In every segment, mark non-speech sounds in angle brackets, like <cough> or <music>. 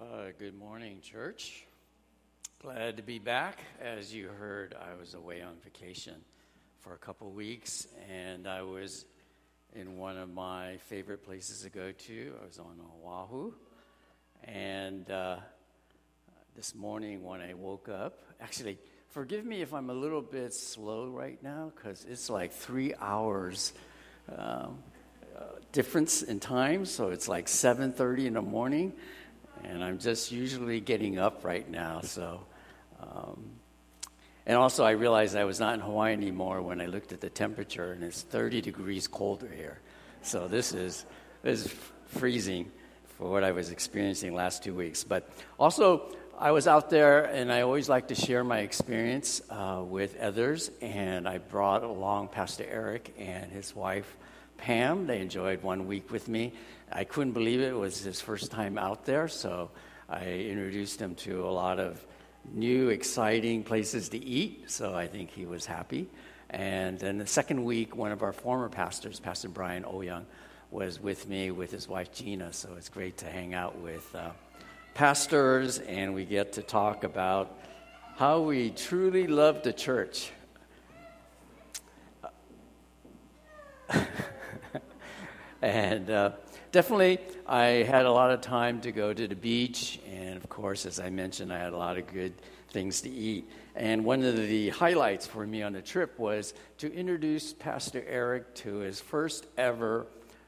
Uh, good morning, church. Glad to be back. As you heard, I was away on vacation for a couple weeks, and I was in one of my favorite places to go to. I was on Oahu, and uh, this morning when I woke up, actually, forgive me if I'm a little bit slow right now because it's like three hours. Um, uh, difference in time, so it's like 7:30 in the morning, and I'm just usually getting up right now. So, um, and also I realized I was not in Hawaii anymore when I looked at the temperature, and it's 30 degrees colder here. So this is this is freezing for what I was experiencing last two weeks. But also, I was out there, and I always like to share my experience uh, with others. And I brought along Pastor Eric and his wife Pam. They enjoyed one week with me. I couldn't believe it. It was his first time out there, so I introduced him to a lot of new, exciting places to eat. So I think he was happy. And then the second week, one of our former pastors, Pastor Brian Oyoung, was with me with his wife Gina. So it's great to hang out with uh, pastors, and we get to talk about how we truly love the church. <laughs> and uh, definitely, I had a lot of time to go to the beach, and of course, as I mentioned, I had a lot of good things to eat. And one of the highlights for me on the trip was to introduce Pastor Eric to his first ever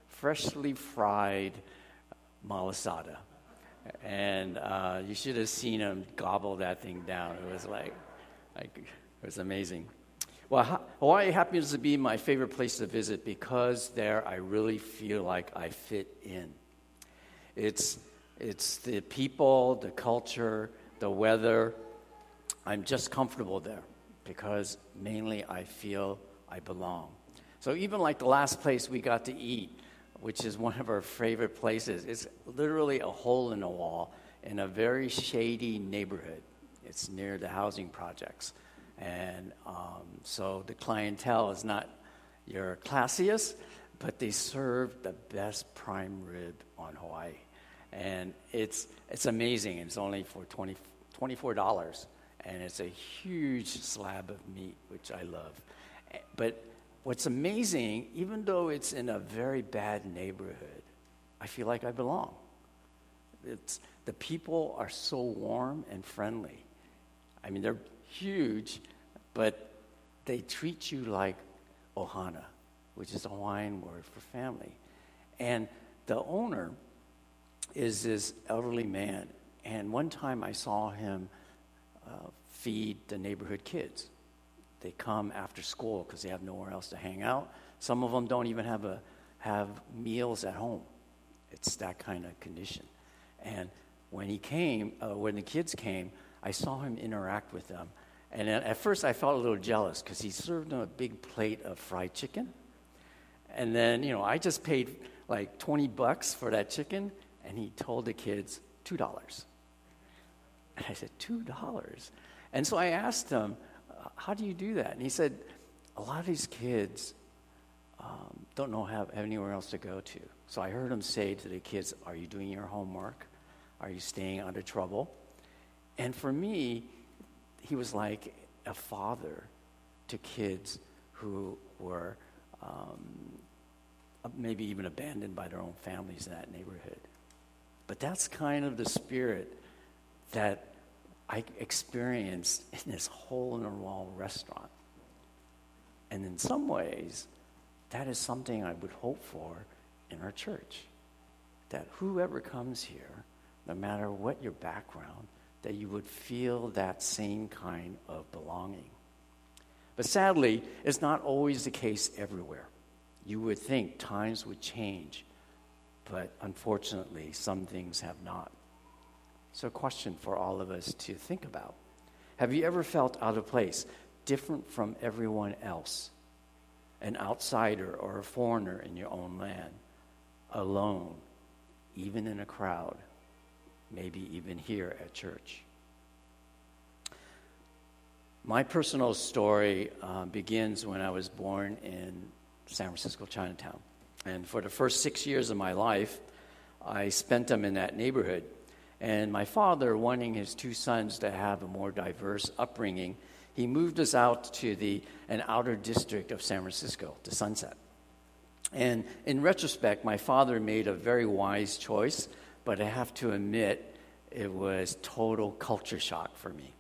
freshly fried malasada. And uh, you should have seen him gobble that thing down. It was like, like it was amazing. Well, Hawaii happens to be my favorite place to visit because there I really feel like I fit in. It's, it's the people, the culture, the weather. I'm just comfortable there because mainly I feel I belong. So, even like the last place we got to eat, which is one of our favorite places, it's literally a hole in the wall in a very shady neighborhood. It's near the housing projects. And um, so the clientele is not your classiest, but they serve the best prime rib on Hawaii. And it's, it's amazing. It's only for 20, $24. And it's a huge slab of meat, which I love. But what's amazing, even though it's in a very bad neighborhood, I feel like I belong. It's, the people are so warm and friendly. I mean, they're huge, but they treat you like ohana, which is a Hawaiian word for family. And the owner is this elderly man. And one time I saw him uh, feed the neighborhood kids. They come after school because they have nowhere else to hang out. Some of them don't even have, a, have meals at home. It's that kind of condition. And when he came, uh, when the kids came, I saw him interact with them. And at first, I felt a little jealous because he served them a big plate of fried chicken. And then, you know, I just paid like 20 bucks for that chicken, and he told the kids $2. And I said, $2? And so I asked him, How do you do that? And he said, A lot of these kids um, don't know have, have anywhere else to go to. So I heard him say to the kids, Are you doing your homework? Are you staying out of trouble? And for me, he was like a father to kids who were um, maybe even abandoned by their own families in that neighborhood. But that's kind of the spirit that I experienced in this hole in the wall restaurant. And in some ways, that is something I would hope for in our church. That whoever comes here, no matter what your background, that you would feel that same kind of belonging. But sadly, it's not always the case everywhere. You would think times would change, but unfortunately, some things have not. So, a question for all of us to think about Have you ever felt out of place, different from everyone else, an outsider or a foreigner in your own land, alone, even in a crowd? Maybe even here at church. My personal story uh, begins when I was born in San Francisco, Chinatown. And for the first six years of my life, I spent them in that neighborhood. And my father, wanting his two sons to have a more diverse upbringing, he moved us out to the, an outer district of San Francisco, to Sunset. And in retrospect, my father made a very wise choice, but I have to admit, it was total culture shock for me.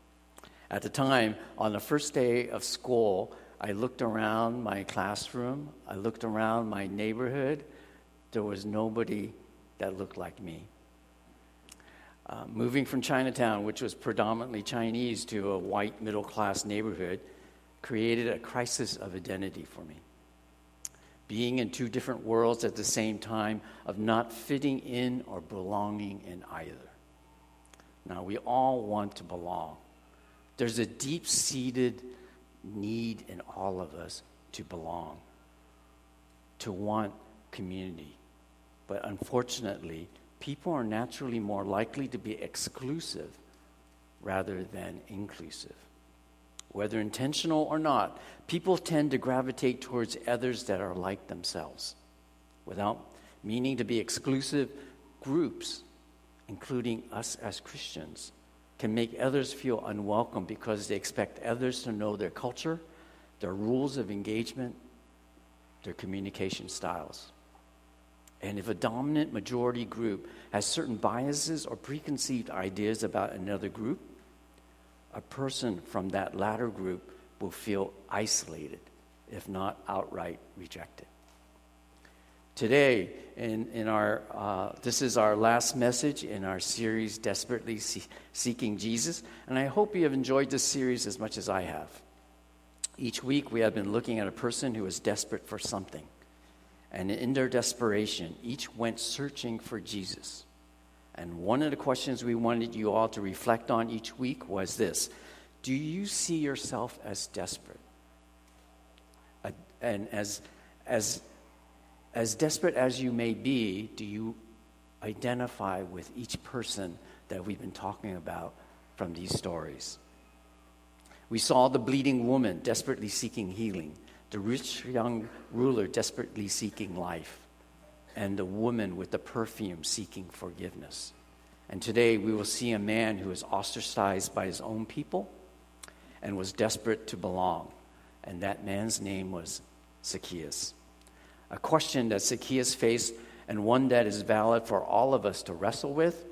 At the time, on the first day of school, I looked around my classroom, I looked around my neighborhood. There was nobody that looked like me. Uh, moving from Chinatown, which was predominantly Chinese, to a white middle class neighborhood created a crisis of identity for me. Being in two different worlds at the same time, of not fitting in or belonging in either. Now, we all want to belong. There's a deep seated need in all of us to belong, to want community. But unfortunately, people are naturally more likely to be exclusive rather than inclusive. Whether intentional or not, people tend to gravitate towards others that are like themselves. Without meaning to be exclusive, groups, including us as Christians, can make others feel unwelcome because they expect others to know their culture, their rules of engagement, their communication styles. And if a dominant majority group has certain biases or preconceived ideas about another group, a person from that latter group will feel isolated, if not outright rejected. Today, in, in our, uh, this is our last message in our series, Desperately See- Seeking Jesus. And I hope you have enjoyed this series as much as I have. Each week, we have been looking at a person who is desperate for something. And in their desperation, each went searching for Jesus. And one of the questions we wanted you all to reflect on each week was this Do you see yourself as desperate? And as, as, as desperate as you may be, do you identify with each person that we've been talking about from these stories? We saw the bleeding woman desperately seeking healing the rich young ruler desperately seeking life, and the woman with the perfume seeking forgiveness. And today we will see a man who was ostracized by his own people and was desperate to belong. And that man's name was Zacchaeus. A question that Zacchaeus faced, and one that is valid for all of us to wrestle with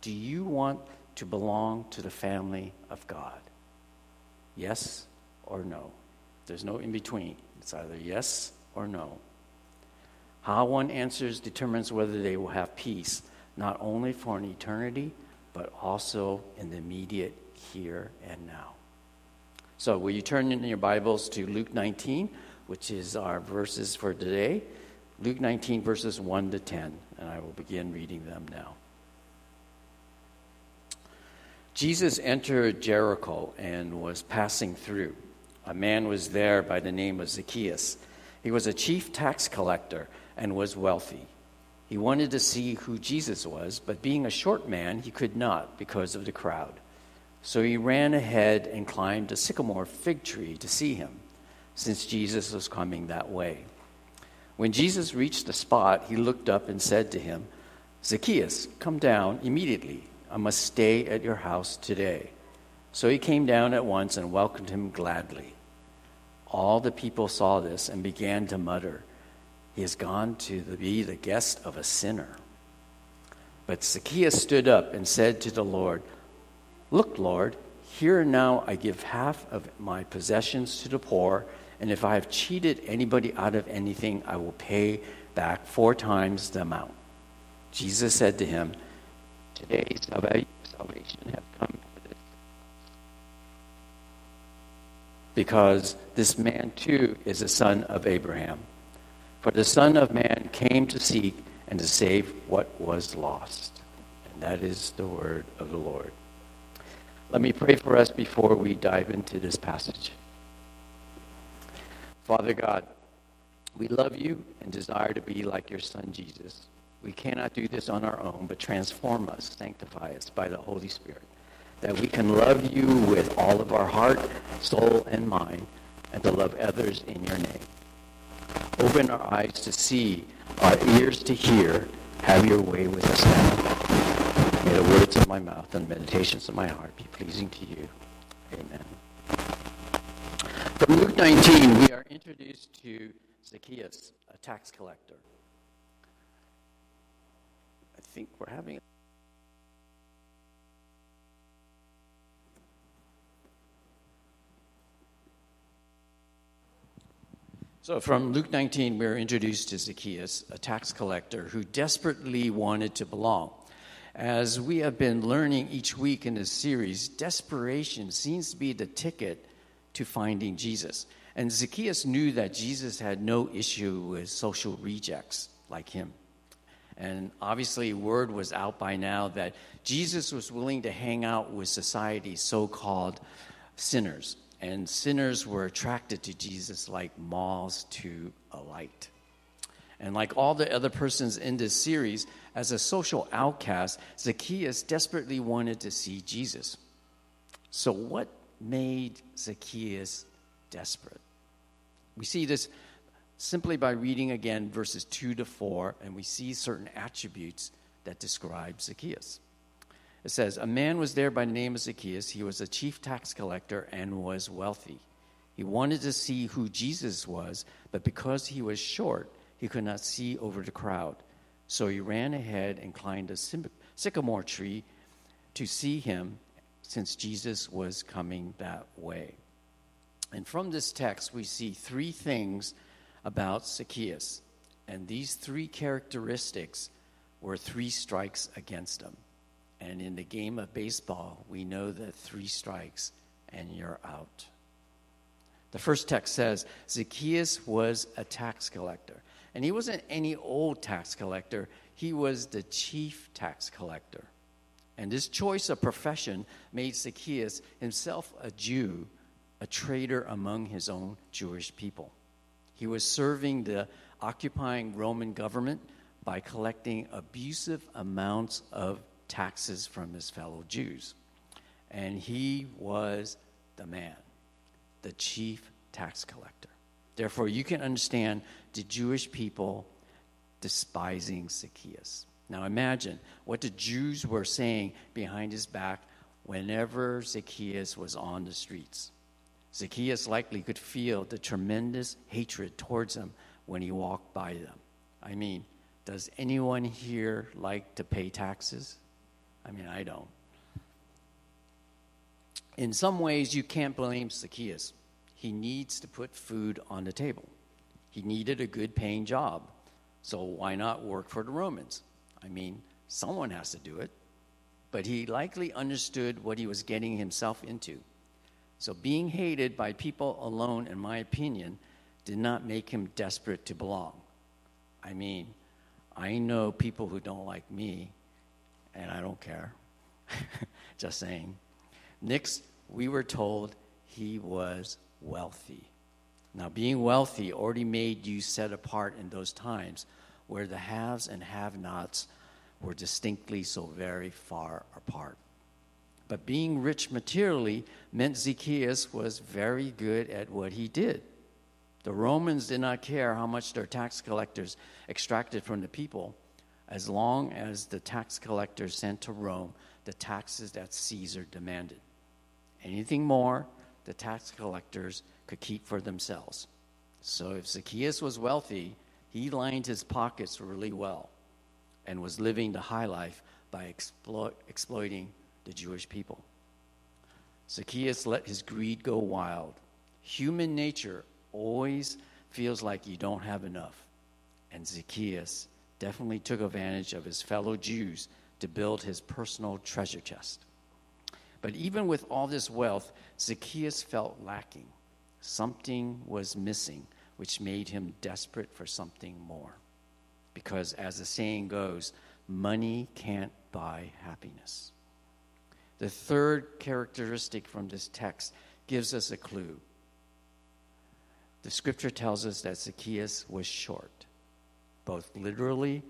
Do you want to belong to the family of God? Yes or no? There's no in between. It's either yes or no. How one answers determines whether they will have peace, not only for an eternity, but also in the immediate here and now. So, will you turn in your Bibles to Luke 19, which is our verses for today? Luke 19, verses 1 to 10, and I will begin reading them now. Jesus entered Jericho and was passing through a man was there by the name of Zacchaeus. He was a chief tax collector and was wealthy. He wanted to see who Jesus was, but being a short man, he could not because of the crowd. So he ran ahead and climbed a sycamore fig tree to see him, since Jesus was coming that way. When Jesus reached the spot, he looked up and said to him, Zacchaeus, come down immediately. I must stay at your house today. So he came down at once and welcomed him gladly. All the people saw this and began to mutter, He has gone to be the guest of a sinner. But Zacchaeus stood up and said to the Lord, Look, Lord, here and now I give half of my possessions to the poor, and if I have cheated anybody out of anything, I will pay back four times the amount. Jesus said to him, Today salvation has come to this. because this man too is a son of Abraham. For the Son of Man came to seek and to save what was lost. And that is the word of the Lord. Let me pray for us before we dive into this passage. Father God, we love you and desire to be like your Son Jesus. We cannot do this on our own, but transform us, sanctify us by the Holy Spirit that we can love you with all of our heart, soul, and mind, and to love others in your name. Open our eyes to see, our ears to hear. Have your way with us now. May the words of my mouth and the meditations of my heart be pleasing to you. Amen. From Luke 19, we are introduced to Zacchaeus, a tax collector. I think we're having. So, from Luke 19, we're introduced to Zacchaeus, a tax collector who desperately wanted to belong. As we have been learning each week in this series, desperation seems to be the ticket to finding Jesus. And Zacchaeus knew that Jesus had no issue with social rejects like him. And obviously, word was out by now that Jesus was willing to hang out with society's so called sinners. And sinners were attracted to Jesus like moths to a light. And like all the other persons in this series, as a social outcast, Zacchaeus desperately wanted to see Jesus. So, what made Zacchaeus desperate? We see this simply by reading again verses 2 to 4, and we see certain attributes that describe Zacchaeus. It says, A man was there by the name of Zacchaeus. He was a chief tax collector and was wealthy. He wanted to see who Jesus was, but because he was short, he could not see over the crowd. So he ran ahead and climbed a sycamore tree to see him, since Jesus was coming that way. And from this text, we see three things about Zacchaeus. And these three characteristics were three strikes against him. And in the game of baseball, we know that three strikes and you're out. The first text says Zacchaeus was a tax collector. And he wasn't any old tax collector, he was the chief tax collector. And this choice of profession made Zacchaeus himself a Jew, a traitor among his own Jewish people. He was serving the occupying Roman government by collecting abusive amounts of taxes from his fellow Jews. And he was the man, the chief tax collector. Therefore, you can understand the Jewish people despising Zacchaeus. Now, imagine what the Jews were saying behind his back whenever Zacchaeus was on the streets. Zacchaeus likely could feel the tremendous hatred towards him when he walked by them. I mean, does anyone here like to pay taxes? I mean, I don't. In some ways, you can't blame Zacchaeus he needs to put food on the table. He needed a good paying job. So why not work for the Romans? I mean, someone has to do it. But he likely understood what he was getting himself into. So being hated by people alone, in my opinion, did not make him desperate to belong. I mean, I know people who don't like me, and I don't care. <laughs> Just saying. Next, we were told he was wealthy. Now, being wealthy already made you set apart in those times where the haves and have nots were distinctly so very far apart. But being rich materially meant Zacchaeus was very good at what he did. The Romans did not care how much their tax collectors extracted from the people, as long as the tax collectors sent to Rome the taxes that Caesar demanded. Anything more, the tax collectors could keep for themselves. So if Zacchaeus was wealthy, he lined his pockets really well and was living the high life by exploit, exploiting the Jewish people. Zacchaeus let his greed go wild. Human nature always feels like you don't have enough. And Zacchaeus definitely took advantage of his fellow Jews to build his personal treasure chest. But even with all this wealth, Zacchaeus felt lacking. Something was missing, which made him desperate for something more. Because, as the saying goes, money can't buy happiness. The third characteristic from this text gives us a clue. The scripture tells us that Zacchaeus was short, both literally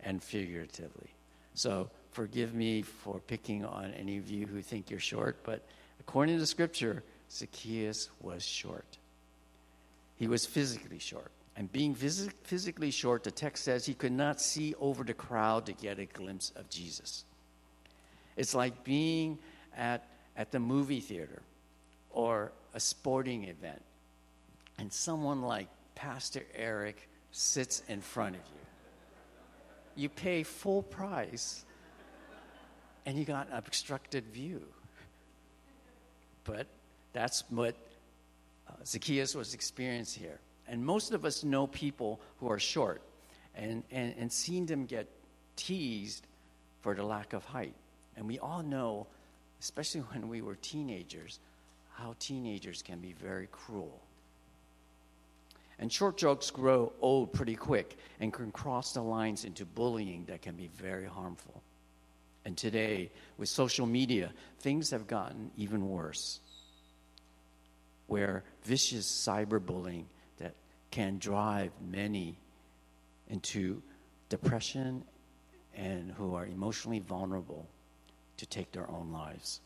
and figuratively. So, forgive me for picking on any of you who think you're short, but according to scripture, Zacchaeus was short. He was physically short. And being phys- physically short, the text says he could not see over the crowd to get a glimpse of Jesus. It's like being at, at the movie theater or a sporting event, and someone like Pastor Eric sits in front of you. You pay full price, and you got an obstructed view. But that's what uh, Zacchaeus was experiencing here. And most of us know people who are short and, and, and seen them get teased for the lack of height. And we all know, especially <laughs> when we were teenagers, how teenagers can be very cruel. And short jokes grow old pretty quick and can cross the lines into bullying that can be very harmful. And today, with social media, things have gotten even worse, where vicious cyberbullying that can drive many into depression and who are emotionally vulnerable to take their own lives.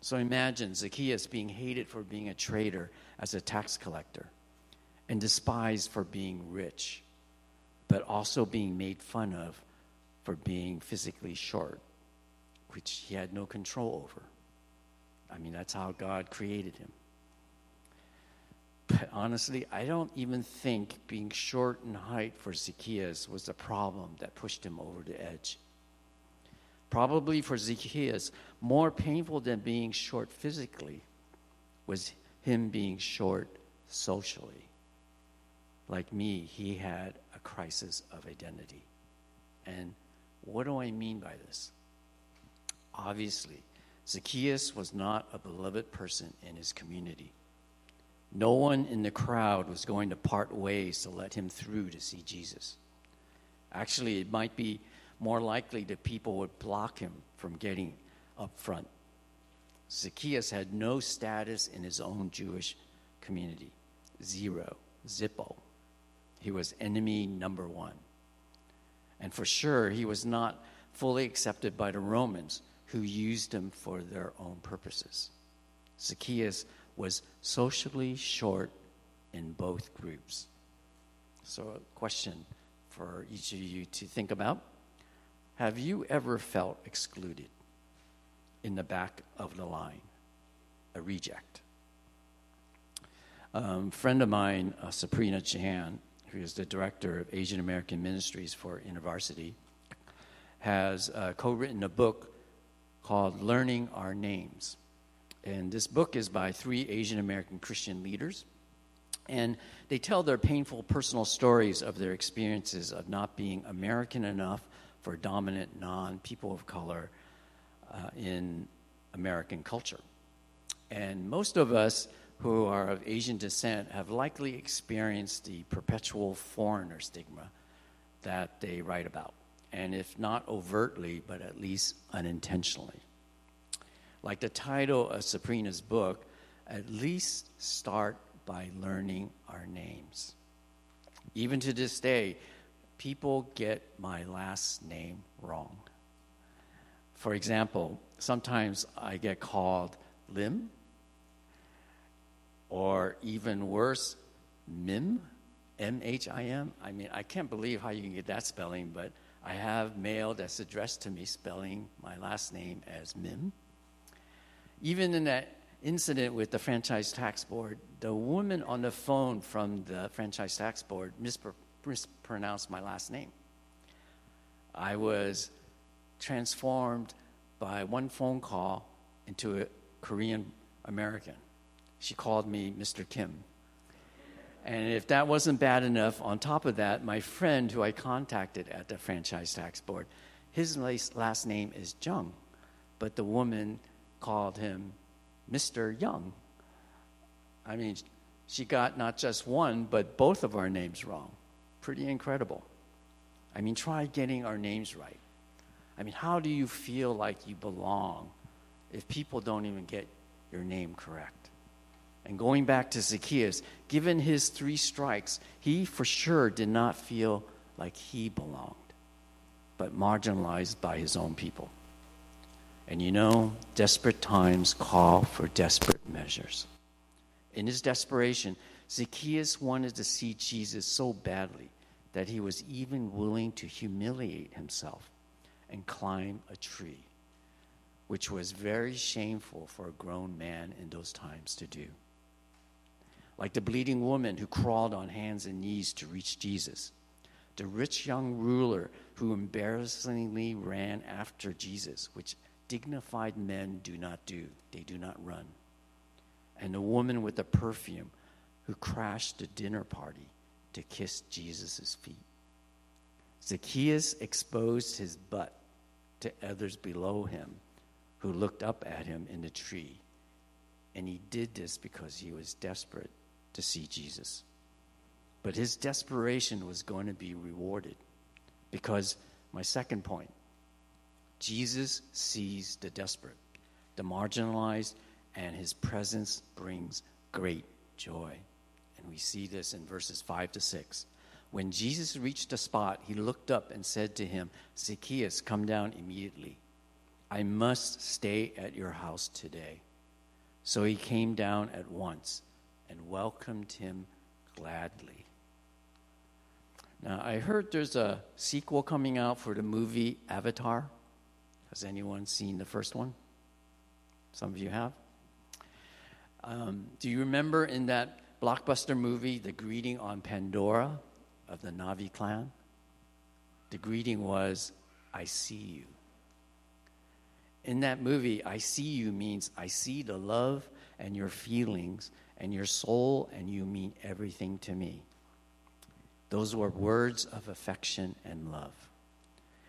So imagine Zacchaeus being hated for being a traitor as a tax collector and despised for being rich, but also being made fun of for being physically short, which he had no control over. I mean, that's how God created him. But honestly, I don't even think being short in height for Zacchaeus was the problem that pushed him over the edge. Probably for Zacchaeus, more painful than being short physically was him being short socially. Like me, he had a crisis of identity. And what do I mean by this? Obviously, Zacchaeus was not a beloved person in his community. No one in the crowd was going to part ways to let him through to see Jesus. Actually, it might be more likely that people would block him from getting up front. Zacchaeus had no status in his own Jewish community. Zero. Zippo. He was enemy number one. And for sure, he was not fully accepted by the Romans who used him for their own purposes. Zacchaeus was socially short in both groups. So, a question for each of you to think about Have you ever felt excluded in the back of the line, a reject? A um, friend of mine, uh, Sabrina Chan, who is the director of Asian American Ministries for InterVarsity, has uh, co written a book called Learning Our Names. And this book is by three Asian American Christian leaders. And they tell their painful personal stories of their experiences of not being American enough for dominant non people of color uh, in American culture. And most of us who are of Asian descent have likely experienced the perpetual foreigner stigma that they write about. And if not overtly, but at least unintentionally. Like the title of Sabrina's book, at least start by learning our names. Even to this day, people get my last name wrong. For example, sometimes I get called Lim or even worse, MIM, M H I M. I mean, I can't believe how you can get that spelling, but I have mail that's addressed to me spelling my last name as MIM. Even in that incident with the Franchise Tax Board, the woman on the phone from the Franchise Tax Board mispr- mispronounced my last name. I was transformed by one phone call into a Korean American. She called me Mr. Kim. And if that wasn't bad enough, on top of that, my friend who I contacted at the Franchise Tax Board, his last name is Jung, but the woman called him Mr. Young. I mean, she got not just one, but both of our names wrong. Pretty incredible. I mean, try getting our names right. I mean, how do you feel like you belong if people don't even get your name correct? And going back to Zacchaeus, given his three strikes, he for sure did not feel like he belonged, but marginalized by his own people. And you know, desperate times call for desperate measures. In his desperation, Zacchaeus wanted to see Jesus so badly that he was even willing to humiliate himself and climb a tree which was very shameful for a grown man in those times to do. Like the bleeding woman who crawled on hands and knees to reach Jesus, the rich young ruler who embarrassingly ran after Jesus, which dignified men do not do, they do not run, and the woman with the perfume who crashed the dinner party to kiss Jesus' feet. Zacchaeus exposed his butt to others below him who looked up at him in the tree. And he did this because he was desperate to see Jesus. But his desperation was going to be rewarded because, my second point, Jesus sees the desperate, the marginalized, and his presence brings great joy. And we see this in verses 5 to 6. When Jesus reached the spot, he looked up and said to him, Zacchaeus, come down immediately. I must stay at your house today. So he came down at once and welcomed him gladly. Now, I heard there's a sequel coming out for the movie Avatar. Has anyone seen the first one? Some of you have. Um, do you remember in that blockbuster movie, The Greeting on Pandora? of the Na'vi clan, the greeting was, I see you. In that movie, I see you means I see the love and your feelings and your soul, and you mean everything to me. Those were words of affection and love.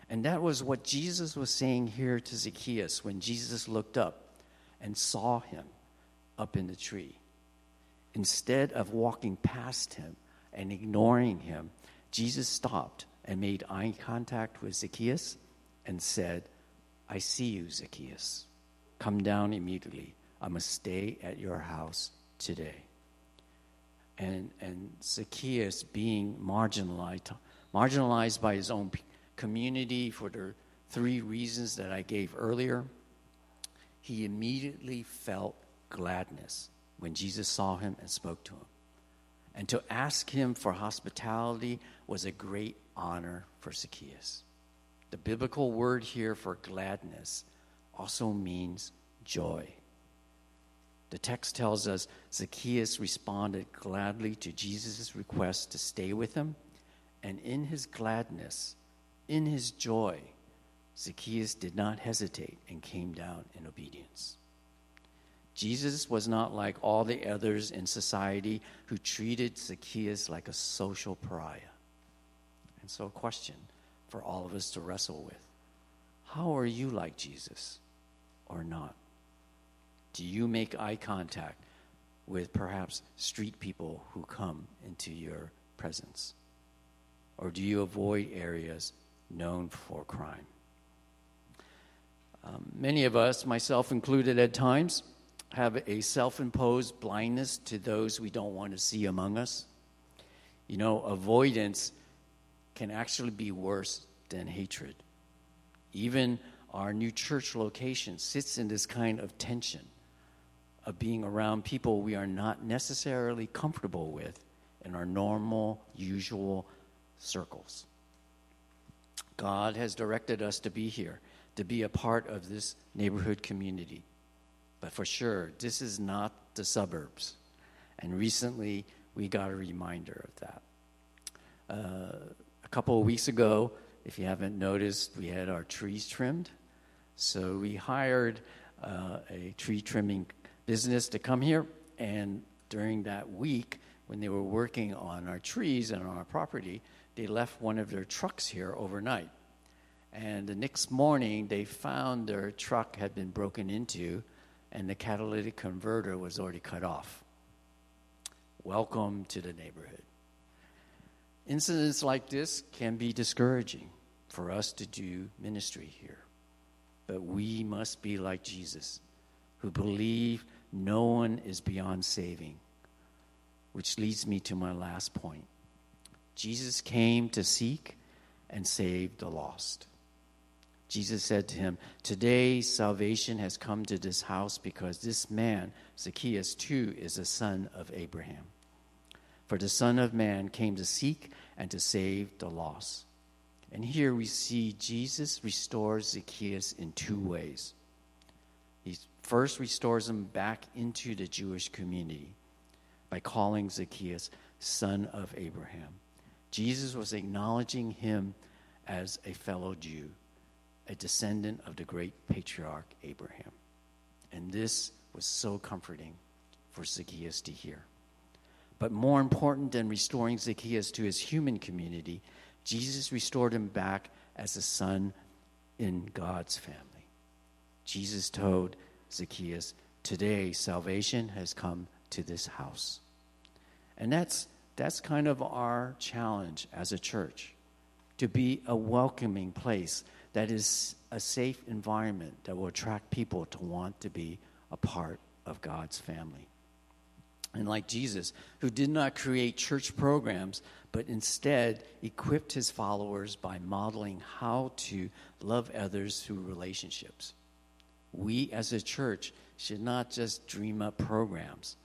And that was what Jesus was saying here to Zacchaeus when Jesus looked up and saw him up in the tree. Instead of walking past him and ignoring him, Jesus stopped and made eye contact with Zacchaeus and said, I see you, Zacchaeus. Come down immediately. I must stay at your house today. And, and Zacchaeus, being marginalized, marginalized by his own community for the three reasons that I gave earlier, he immediately felt gladness when Jesus saw him and spoke to him. And to ask him for hospitality was a great honor for Zacchaeus. The biblical word here for gladness also means joy. The text tells us Zacchaeus responded gladly to Jesus' request to stay with him, and in his gladness, in his joy, Zacchaeus did not hesitate and came down in obedience. Jesus was not like all the others in society who treated Zacchaeus like a social pariah. And so, a question for all of us to wrestle with How are you like Jesus or not? Do you make eye contact with perhaps street people who come into your presence? Or do you avoid areas known for crime? Um, many of us, myself included at times, have a self imposed blindness to those we don't want to see among us. You know, avoidance can actually be worse than hatred. Even our new church location sits in this kind of tension of being around people we are not necessarily comfortable with in our normal, usual circles. God has directed us to be here, to be a part of this neighborhood community. But for sure, this is not the suburbs. And recently, we got a reminder of that. Uh, a couple of weeks ago, if you haven't noticed, we had our trees trimmed. So we hired uh, a tree trimming business to come here. And during that week, when they were working on our trees and on our property, they left one of their trucks here overnight. And the next morning, they found their truck had been broken into and the catalytic converter was already cut off. Welcome to the neighborhood. Incidents like this can be discouraging for us to do ministry here. But we must be like Jesus, who believe no one is beyond saving. Which leads me to my last point. Jesus came to seek and save the lost. Jesus said to him, Today salvation has come to this house because this man, Zacchaeus, too, is a son of Abraham. For the Son of Man came to seek and to save the lost. And here we see Jesus restores Zacchaeus in two ways. First restores him back into the Jewish community by calling Zacchaeus son of Abraham. Jesus was acknowledging him as a fellow Jew, a descendant of the great patriarch Abraham. And this was so comforting for Zacchaeus to hear. But more important than restoring Zacchaeus to his human community, Jesus restored him back as a son in God's family. Jesus told Zacchaeus, Today salvation has come to this house. And that's, that's kind of our challenge as a church to be a welcoming place that is a safe environment that will attract people to want to be a part of God's family. And like Jesus, who did not create church programs, but instead equipped his followers by modeling how to love others through relationships. We as a church should not just dream up programs,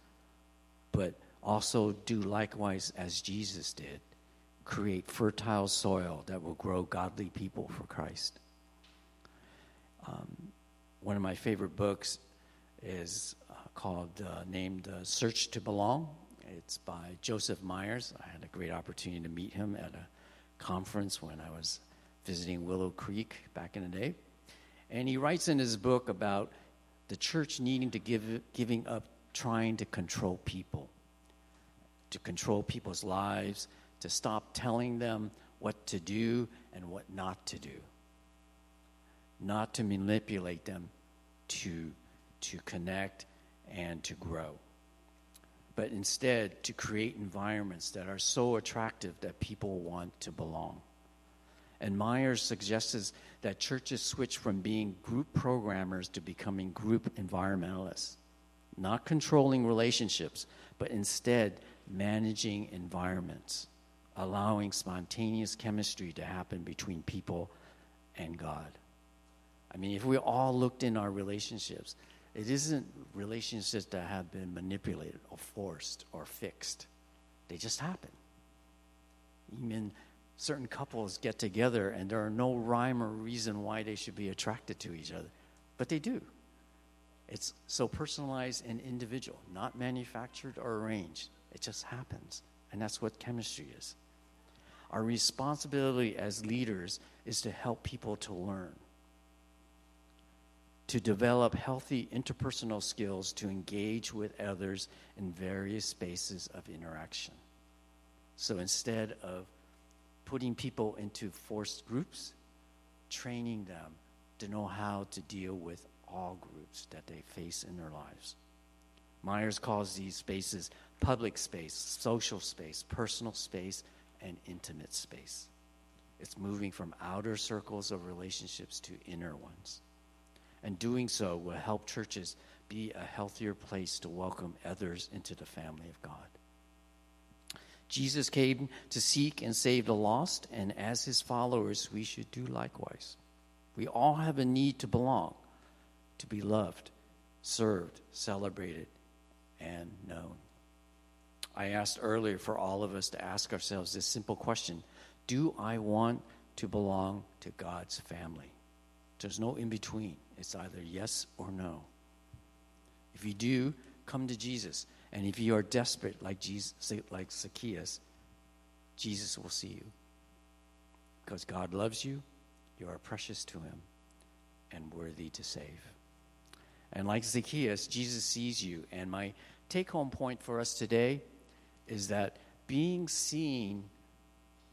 but also do likewise as Jesus did create fertile soil that will grow godly people for Christ. Um, one of my favorite books is uh, called, uh, named uh, Search to Belong. It's by Joseph Myers. I had a great opportunity to meet him at a conference when I was visiting Willow Creek back in the day. And he writes in his book about the church needing to give, giving up trying to control people, to control people's lives, to stop telling them what to do and what not to do, not to manipulate them to, to connect and to grow, but instead to create environments that are so attractive that people want to belong. And Myers suggests that churches switch from being group programmers to becoming group environmentalists, not controlling relationships, but instead managing environments, allowing spontaneous chemistry to happen between people and God. I mean, if we all looked in our relationships, it isn't relationships that have been manipulated or forced or fixed. They just happen. Even certain couples get together and there are no rhyme or reason why they should be attracted to each other, but they do. It's so personalized and individual, not manufactured or arranged. It just happens. And that's what chemistry is. Our responsibility as leaders is to help people to learn, to develop healthy interpersonal skills to engage with others in various spaces of interaction. So instead of putting people into forced groups, training them to know how to deal with all groups that they face in their lives. Myers calls these spaces public space, social space, personal space, and intimate space. It's moving from outer circles of relationships to inner ones. And doing so will help churches be a healthier place to welcome others into the family of God. Jesus came to seek and save the lost, and as his followers, we should do likewise. We all have a need to belong, to be loved, served, celebrated, and known. I asked earlier for all of us to ask ourselves this simple question Do I want to belong to God's family? There's no in between, it's either yes or no. If you do, come to Jesus. And if you are desperate like Jesus, like Zacchaeus, Jesus will see you. Because God loves you, you are precious to him and worthy to save. And like Zacchaeus, Jesus sees you. And my take home point for us today is that being seen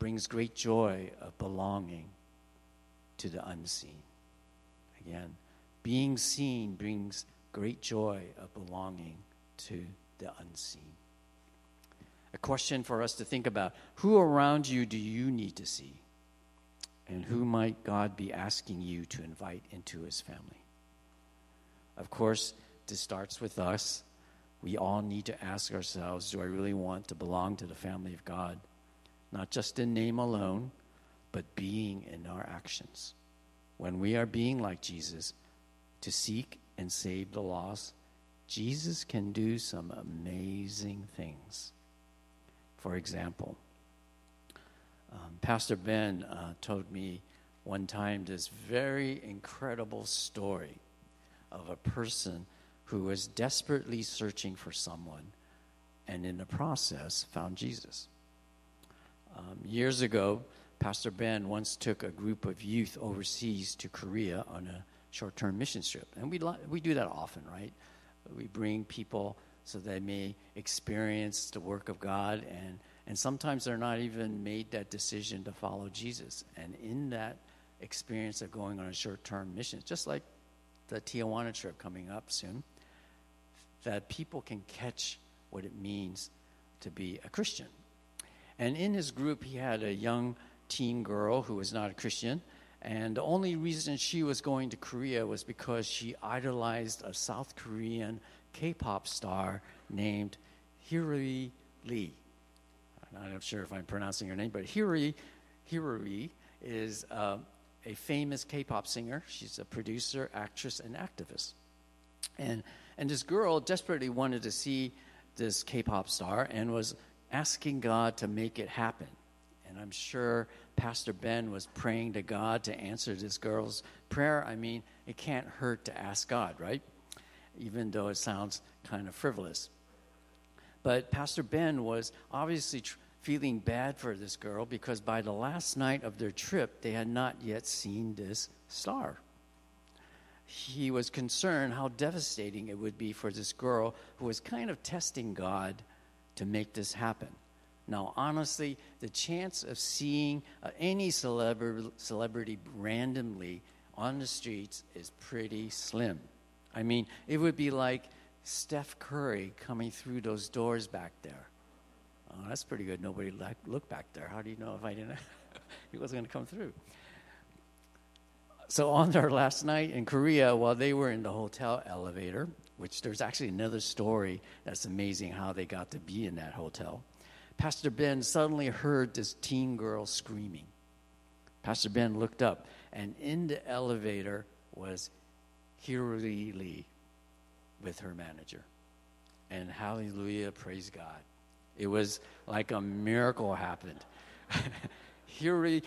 brings great joy of belonging to the unseen. Again, being seen brings great joy of belonging to the unseen. A question for us to think about who around you do you need to see? And who might God be asking you to invite into his family? Of course, this starts with us. We all need to ask ourselves do I really want to belong to the family of God? Not just in name alone, but being in our actions. When we are being like Jesus, to seek and save the lost, Jesus can do some amazing things. For example, um, Pastor Ben uh, told me one time this very incredible story of a person who was desperately searching for someone and in the process found Jesus. Um, years ago, Pastor Ben once took a group of youth overseas to Korea on a short term mission trip. And we, we do that often, right? We bring people so they may experience the work of God, and, and sometimes they're not even made that decision to follow Jesus. And in that experience of going on a short term mission, just like the Tijuana trip coming up soon, that people can catch what it means to be a Christian. And in his group, he had a young teen girl who was not a Christian. And the only reason she was going to Korea was because she idolized a South Korean K pop star named Hiroi Lee. I'm not sure if I'm pronouncing her name, but Hiroi, Hiroi is uh, a famous K pop singer. She's a producer, actress, and activist. And, and this girl desperately wanted to see this K pop star and was asking God to make it happen. And I'm sure Pastor Ben was praying to God to answer this girl's prayer. I mean, it can't hurt to ask God, right? Even though it sounds kind of frivolous. But Pastor Ben was obviously tr- feeling bad for this girl because by the last night of their trip, they had not yet seen this star. He was concerned how devastating it would be for this girl who was kind of testing God to make this happen. Now, honestly, the chance of seeing uh, any celebrity, celebrity randomly on the streets is pretty slim. I mean, it would be like Steph Curry coming through those doors back there. Oh, that's pretty good. Nobody looked back there. How do you know if I didn't? <laughs> he wasn't going to come through. So on their last night in Korea, while they were in the hotel elevator, which there's actually another story that's amazing how they got to be in that hotel. Pastor Ben suddenly heard this teen girl screaming. Pastor Ben looked up, and in the elevator was Hiroi Lee with her manager. And hallelujah, praise God. It was like a miracle happened. <laughs> Hiroi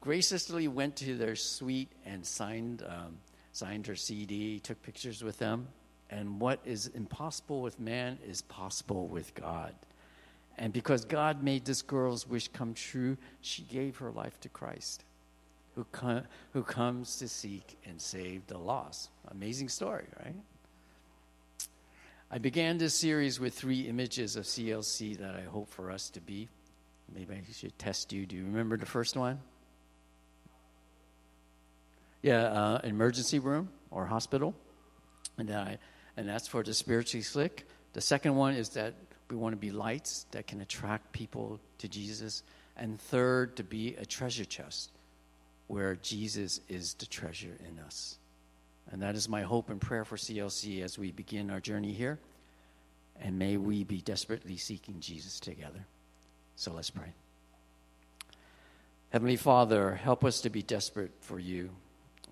graciously went to their suite and signed, um, signed her CD, took pictures with them. And what is impossible with man is possible with God. And because God made this girl's wish come true, she gave her life to Christ, who, com- who comes to seek and save the lost. Amazing story, right? I began this series with three images of CLC that I hope for us to be. Maybe I should test you. Do you remember the first one? Yeah, uh, emergency room or hospital, and I, and that's for the spiritually slick. The second one is that we want to be lights that can attract people to Jesus, and third, to be a treasure chest where Jesus is the treasure in us. And that is my hope and prayer for CLC as we begin our journey here. And may we be desperately seeking Jesus together. So let's pray. Heavenly Father, help us to be desperate for you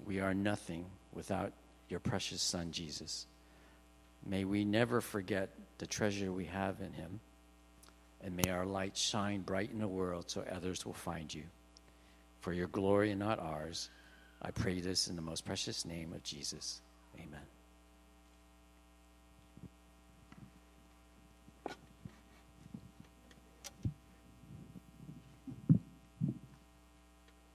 we are nothing without your precious Son, Jesus. May we never forget the treasure we have in him, and may our light shine bright in the world so others will find you. For your glory and not ours, I pray this in the most precious name of Jesus. Amen.